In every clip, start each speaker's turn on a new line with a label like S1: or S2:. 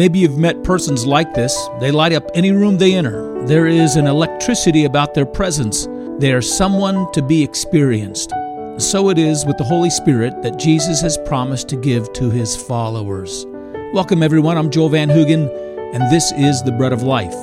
S1: Maybe you've met persons like this. They light up any room they enter. There is an electricity about their presence. They are someone to be experienced. So it is with the Holy Spirit that Jesus has promised to give to his followers. Welcome, everyone. I'm Joel Van Hoogen, and this is the Bread of Life.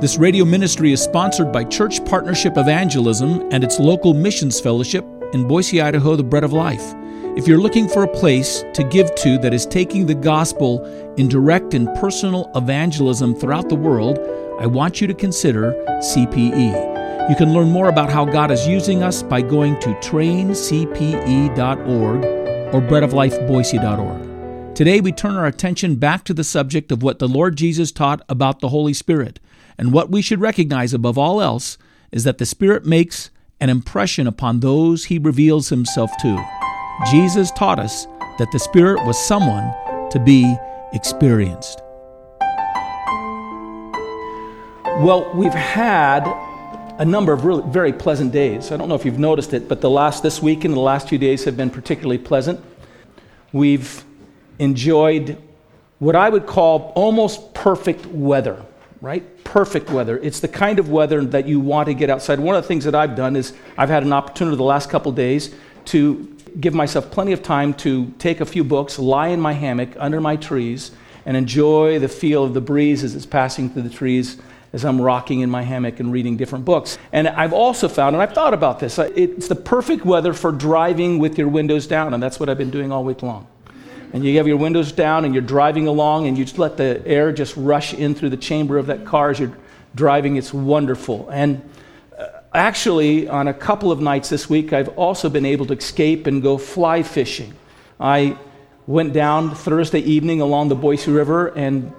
S1: This radio ministry is sponsored by Church Partnership Evangelism and its local missions fellowship in Boise, Idaho, the Bread of Life. If you're looking for a place to give to that is taking the gospel in direct and personal evangelism throughout the world, I want you to consider CPE. You can learn more about how God is using us by going to traincpe.org or breadoflifeboise.org. Today, we turn our attention back to the subject of what the Lord Jesus taught about the Holy Spirit. And what we should recognize above all else is that the Spirit makes an impression upon those he reveals himself to. Jesus taught us that the Spirit was someone to be experienced.
S2: Well, we've had a number of really very pleasant days. I don't know if you've noticed it, but the last this week and the last few days have been particularly pleasant. We've enjoyed what I would call almost perfect weather, right? Perfect weather. It's the kind of weather that you want to get outside. One of the things that I've done is I've had an opportunity the last couple days to give myself plenty of time to take a few books, lie in my hammock under my trees, and enjoy the feel of the breeze as it's passing through the trees as I'm rocking in my hammock and reading different books. And I've also found, and I've thought about this, it's the perfect weather for driving with your windows down, and that's what I've been doing all week long. And you have your windows down and you're driving along and you just let the air just rush in through the chamber of that car as you're driving. It's wonderful. And Actually, on a couple of nights this week, I've also been able to escape and go fly fishing. I went down Thursday evening along the Boise River and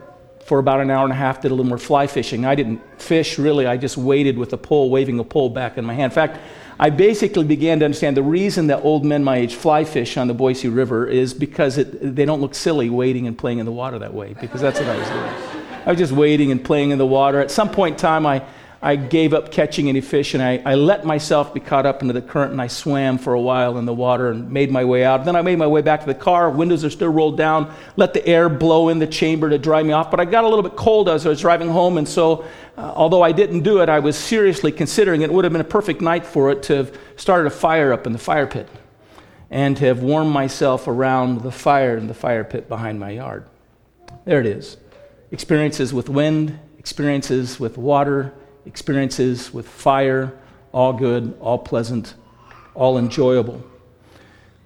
S2: for about an hour and a half did a little more fly fishing. I didn't fish really, I just waited with a pole, waving a pole back in my hand. In fact, I basically began to understand the reason that old men my age fly fish on the Boise River is because it, they don't look silly waiting and playing in the water that way, because that's what I was doing. I was just waiting and playing in the water. At some point in time, I I gave up catching any fish and I, I let myself be caught up into the current and I swam for a while in the water and made my way out. Then I made my way back to the car. Windows are still rolled down. Let the air blow in the chamber to dry me off. But I got a little bit cold as I was driving home. And so, uh, although I didn't do it, I was seriously considering it. it would have been a perfect night for it to have started a fire up in the fire pit and to have warmed myself around the fire in the fire pit behind my yard. There it is. Experiences with wind, experiences with water experiences with fire, all good, all pleasant, all enjoyable.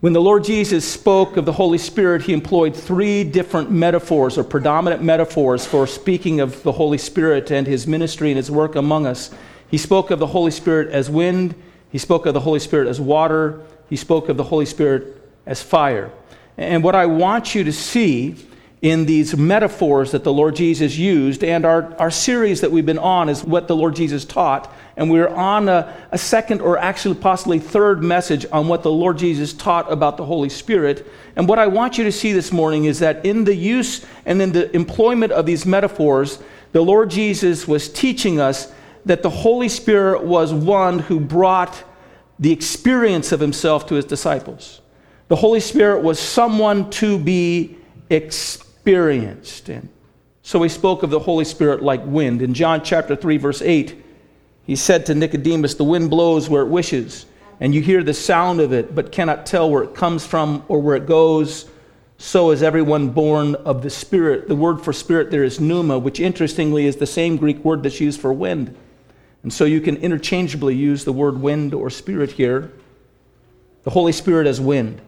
S2: When the Lord Jesus spoke of the Holy Spirit, he employed three different metaphors or predominant metaphors for speaking of the Holy Spirit and his ministry and his work among us. He spoke of the Holy Spirit as wind, he spoke of the Holy Spirit as water, he spoke of the Holy Spirit as fire. And what I want you to see in these metaphors that the Lord Jesus used. And our, our series that we've been on is what the Lord Jesus taught. And we're on a, a second or actually possibly third message on what the Lord Jesus taught about the Holy Spirit. And what I want you to see this morning is that in the use and in the employment of these metaphors, the Lord Jesus was teaching us that the Holy Spirit was one who brought the experience of himself to his disciples. The Holy Spirit was someone to be experienced experienced. And so he spoke of the Holy Spirit like wind. In John chapter 3, verse 8, he said to Nicodemus, The wind blows where it wishes, and you hear the sound of it, but cannot tell where it comes from or where it goes. So is everyone born of the Spirit. The word for spirit there is pneuma, which interestingly is the same Greek word that's used for wind. And so you can interchangeably use the word wind or spirit here. The Holy Spirit as wind.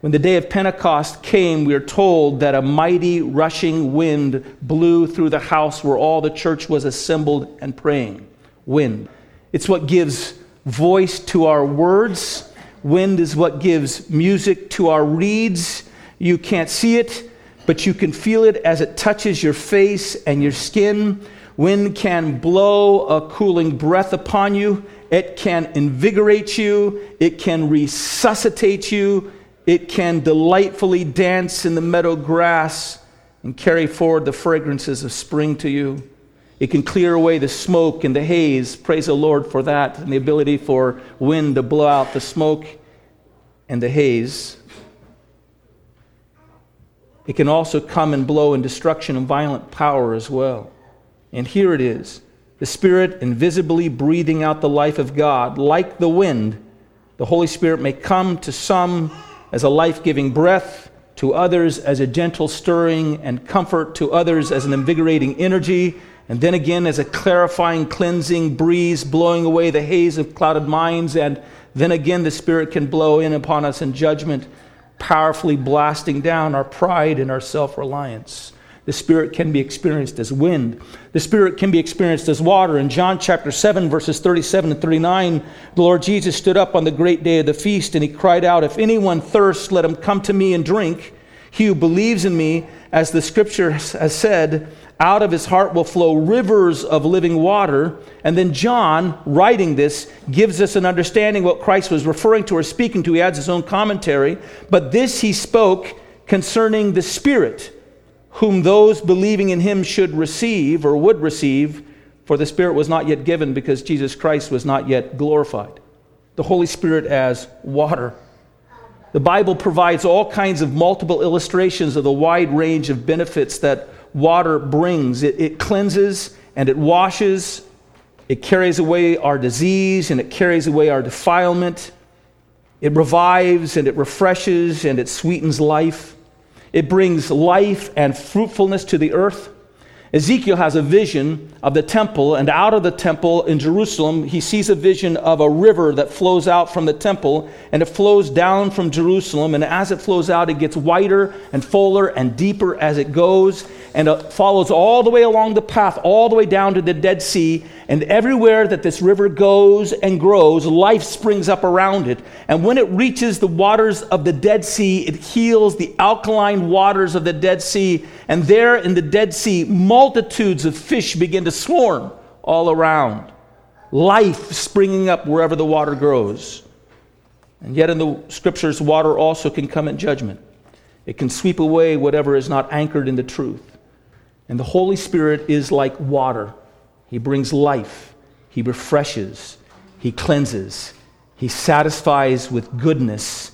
S2: When the day of Pentecost came, we are told that a mighty rushing wind blew through the house where all the church was assembled and praying. Wind. It's what gives voice to our words. Wind is what gives music to our reeds. You can't see it, but you can feel it as it touches your face and your skin. Wind can blow a cooling breath upon you. It can invigorate you. It can resuscitate you. It can delightfully dance in the meadow grass and carry forward the fragrances of spring to you. It can clear away the smoke and the haze. Praise the Lord for that and the ability for wind to blow out the smoke and the haze. it can also come and blow in destruction and violent power as well. And here it is the Spirit invisibly breathing out the life of God, like the wind. The Holy Spirit may come to some as a life giving breath, to others as a gentle stirring and comfort, to others as an invigorating energy, and then again as a clarifying, cleansing breeze blowing away the haze of clouded minds, and then again the Spirit can blow in upon us in judgment, powerfully blasting down our pride and our self reliance. The Spirit can be experienced as wind. The Spirit can be experienced as water. In John chapter 7, verses 37 and 39, the Lord Jesus stood up on the great day of the feast and he cried out, If anyone thirsts, let him come to me and drink. He who believes in me, as the scripture has said, out of his heart will flow rivers of living water. And then John, writing this, gives us an understanding what Christ was referring to or speaking to. He adds his own commentary. But this he spoke concerning the Spirit whom those believing in him should receive or would receive, for the Spirit was not yet given because Jesus Christ was not yet glorified. The Holy Spirit as water. The Bible provides all kinds of multiple illustrations of the wide range of benefits that water brings. It, it cleanses and it washes, it carries away our disease and it carries away our defilement. It revives and it refreshes and it sweetens life. It brings life and fruitfulness to the earth. Ezekiel has a vision of the temple, and out of the temple in Jerusalem, he sees a vision of a river that flows out from the temple, and it flows down from Jerusalem. And as it flows out, it gets wider and fuller and deeper as it goes, and it follows all the way along the path, all the way down to the Dead Sea. And everywhere that this river goes and grows, life springs up around it. And when it reaches the waters of the Dead Sea, it heals the alkaline waters of the Dead Sea. And there in the Dead Sea, multitudes of fish begin to swarm all around. Life springing up wherever the water grows. And yet, in the scriptures, water also can come in judgment. It can sweep away whatever is not anchored in the truth. And the Holy Spirit is like water. He brings life, He refreshes, He cleanses, He satisfies with goodness.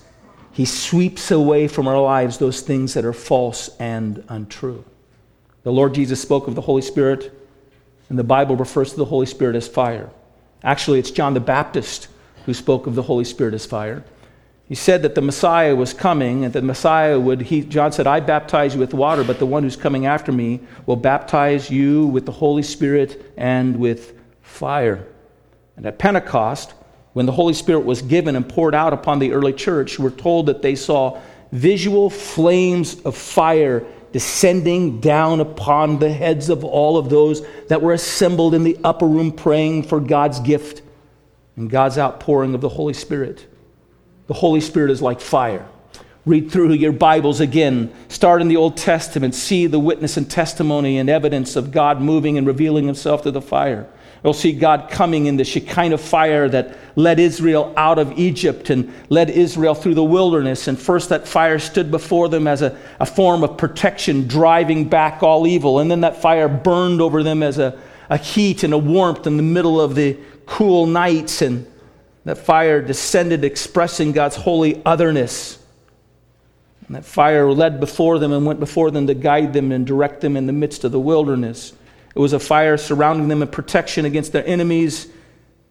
S2: He sweeps away from our lives those things that are false and untrue. The Lord Jesus spoke of the Holy Spirit, and the Bible refers to the Holy Spirit as fire. Actually, it's John the Baptist who spoke of the Holy Spirit as fire. He said that the Messiah was coming, and the Messiah would, he, John said, I baptize you with water, but the one who's coming after me will baptize you with the Holy Spirit and with fire. And at Pentecost, when the Holy Spirit was given and poured out upon the early church, we're told that they saw visual flames of fire descending down upon the heads of all of those that were assembled in the upper room praying for God's gift and God's outpouring of the Holy Spirit. The Holy Spirit is like fire. Read through your Bibles again. Start in the Old Testament. See the witness and testimony and evidence of God moving and revealing himself through the fire. You'll see God coming in the Shekinah fire that led Israel out of Egypt and led Israel through the wilderness. And first, that fire stood before them as a, a form of protection, driving back all evil. And then that fire burned over them as a, a heat and a warmth in the middle of the cool nights. And that fire descended, expressing God's holy otherness. And that fire led before them and went before them to guide them and direct them in the midst of the wilderness. It was a fire surrounding them in protection against their enemies.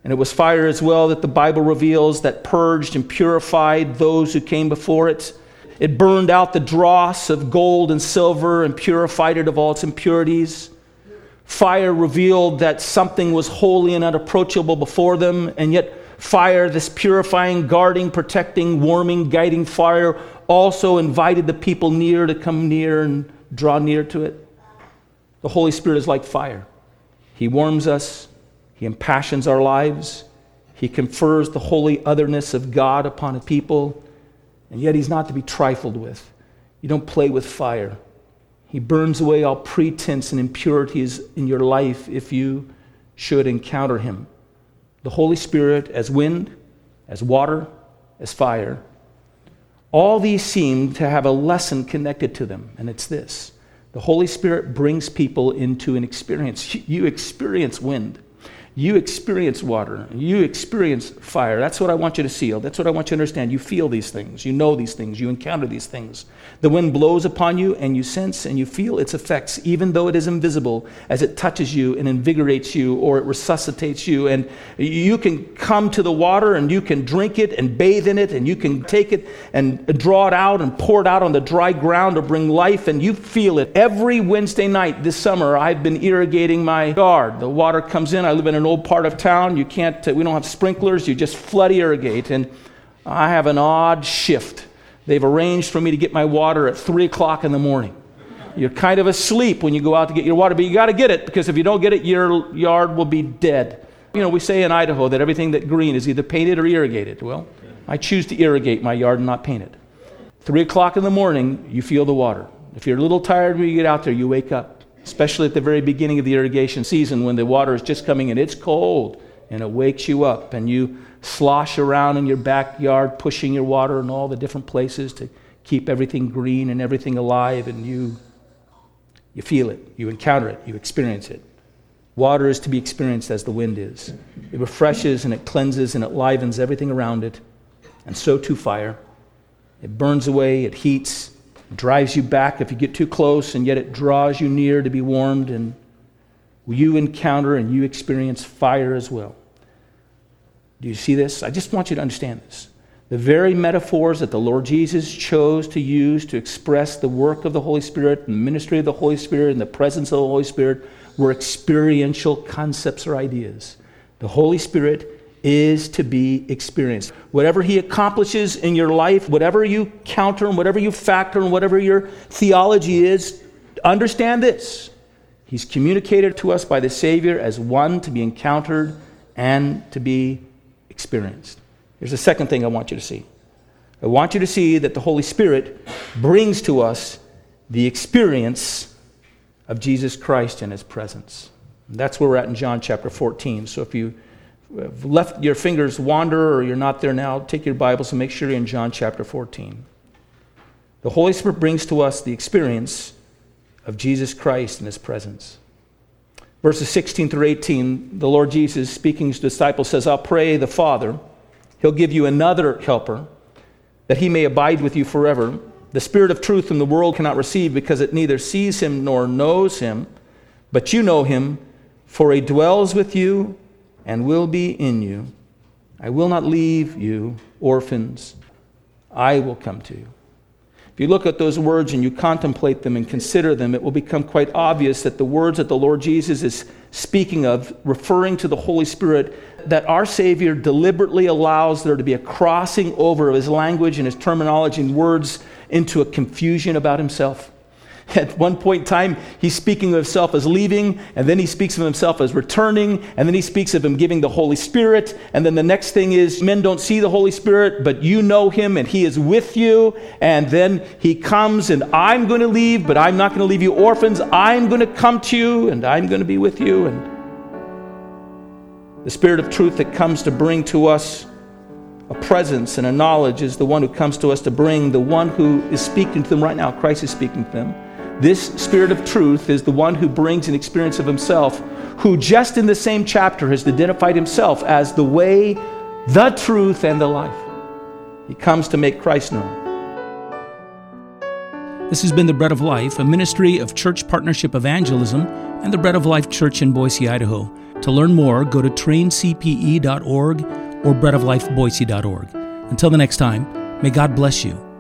S2: And it was fire as well that the Bible reveals that purged and purified those who came before it. It burned out the dross of gold and silver and purified it of all its impurities. Fire revealed that something was holy and unapproachable before them, and yet fire, this purifying, guarding, protecting, warming, guiding fire, also invited the people near to come near and draw near to it. The Holy Spirit is like fire. He warms us, He impassions our lives, He confers the holy otherness of God upon a people, and yet He's not to be trifled with. You don't play with fire. He burns away all pretense and impurities in your life if you should encounter Him the Holy Spirit as wind, as water, as fire. All these seem to have a lesson connected to them, and it's this the Holy Spirit brings people into an experience. You experience wind, You experience water. You experience fire. That's what I want you to see. That's what I want you to understand. You feel these things. You know these things. You encounter these things. The wind blows upon you, and you sense and you feel its effects, even though it is invisible, as it touches you and invigorates you or it resuscitates you. And you can come to the water and you can drink it and bathe in it, and you can take it and draw it out and pour it out on the dry ground to bring life, and you feel it. Every Wednesday night this summer, I've been irrigating my yard. The water comes in. I live in an old part of town. You can't, uh, we don't have sprinklers. You just flood irrigate. And I have an odd shift. They've arranged for me to get my water at 3 o'clock in the morning. You're kind of asleep when you go out to get your water, but you got to get it because if you don't get it, your yard will be dead. You know, we say in Idaho that everything that green is either painted or irrigated. Well, I choose to irrigate my yard and not paint it. 3 o'clock in the morning, you feel the water. If you're a little tired when you get out there, you wake up especially at the very beginning of the irrigation season when the water is just coming in. It's cold and it wakes you up, and you slosh around in your backyard pushing your water in all the different places to keep everything green and everything alive, and you, you feel it, you encounter it, you experience it. Water is to be experienced as the wind is. It refreshes and it cleanses and it livens everything around it, and so too fire. It burns away, it heats, drives you back if you get too close, and yet it draws you near to be warmed, and you encounter and you experience fire as well. Do you see this? I just want you to understand this. The very metaphors that the Lord Jesus chose to use to express the work of the Holy Spirit, and the ministry of the Holy Spirit, and the presence of the Holy Spirit were experiential concepts or ideas. The Holy Spirit is to be experienced. Whatever He accomplishes in your life, whatever you counter and whatever you factor and whatever your theology is, understand this. He's communicated to us by the Savior as one to be encountered and to be experienced. Here's the second thing I want you to see. I want you to see that the Holy Spirit brings to us the experience of Jesus Christ in His presence. And that's where we're at in John chapter 14. So if you left your fingers wander or you're not there now, take your Bibles and make sure you're in John chapter 14. The Holy Spirit brings to us the experience of Jesus Christ in his presence. Verses 16 through 18, the Lord Jesus, speaking to his disciples, says, I'll pray the Father. He'll give you another helper, that he may abide with you forever. The Spirit of truth whom the world cannot receive because it neither sees him nor knows him. But you know him, for he dwells with you and will be in you. I will not leave you orphans. I will come to you. If you look at those words and you contemplate them and consider them, it will become quite obvious that the words that the Lord Jesus is speaking of, referring to the Holy Spirit, that our Savior deliberately allows there to be a crossing over of his language and his terminology and words into a confusion about himself. At one point in time, he's speaking of himself as leaving, and then he speaks of himself as returning, and then he speaks of him giving the Holy Spirit. And then the next thing is men don't see the Holy Spirit, but you know him, and he is with you. And then he comes, and I'm going to leave, but I'm not going to leave you orphans. I'm going to come to you, and I'm going to be with you. And the Spirit of truth that comes to bring to us a presence and a knowledge is the one who comes to us to bring the one who is speaking to them right now. Christ is speaking to them this Spirit of truth is the one who brings an experience of himself, who just in the same chapter has identified himself as the way, the truth, and the life. He comes to make Christ known.
S1: This has been the Bread of Life, a ministry of Church Partnership Evangelism and the Bread of Life Church in Boise, Idaho. To learn more, go to traincpe.org or breadoflifeboise.org. Until the next time, may God bless you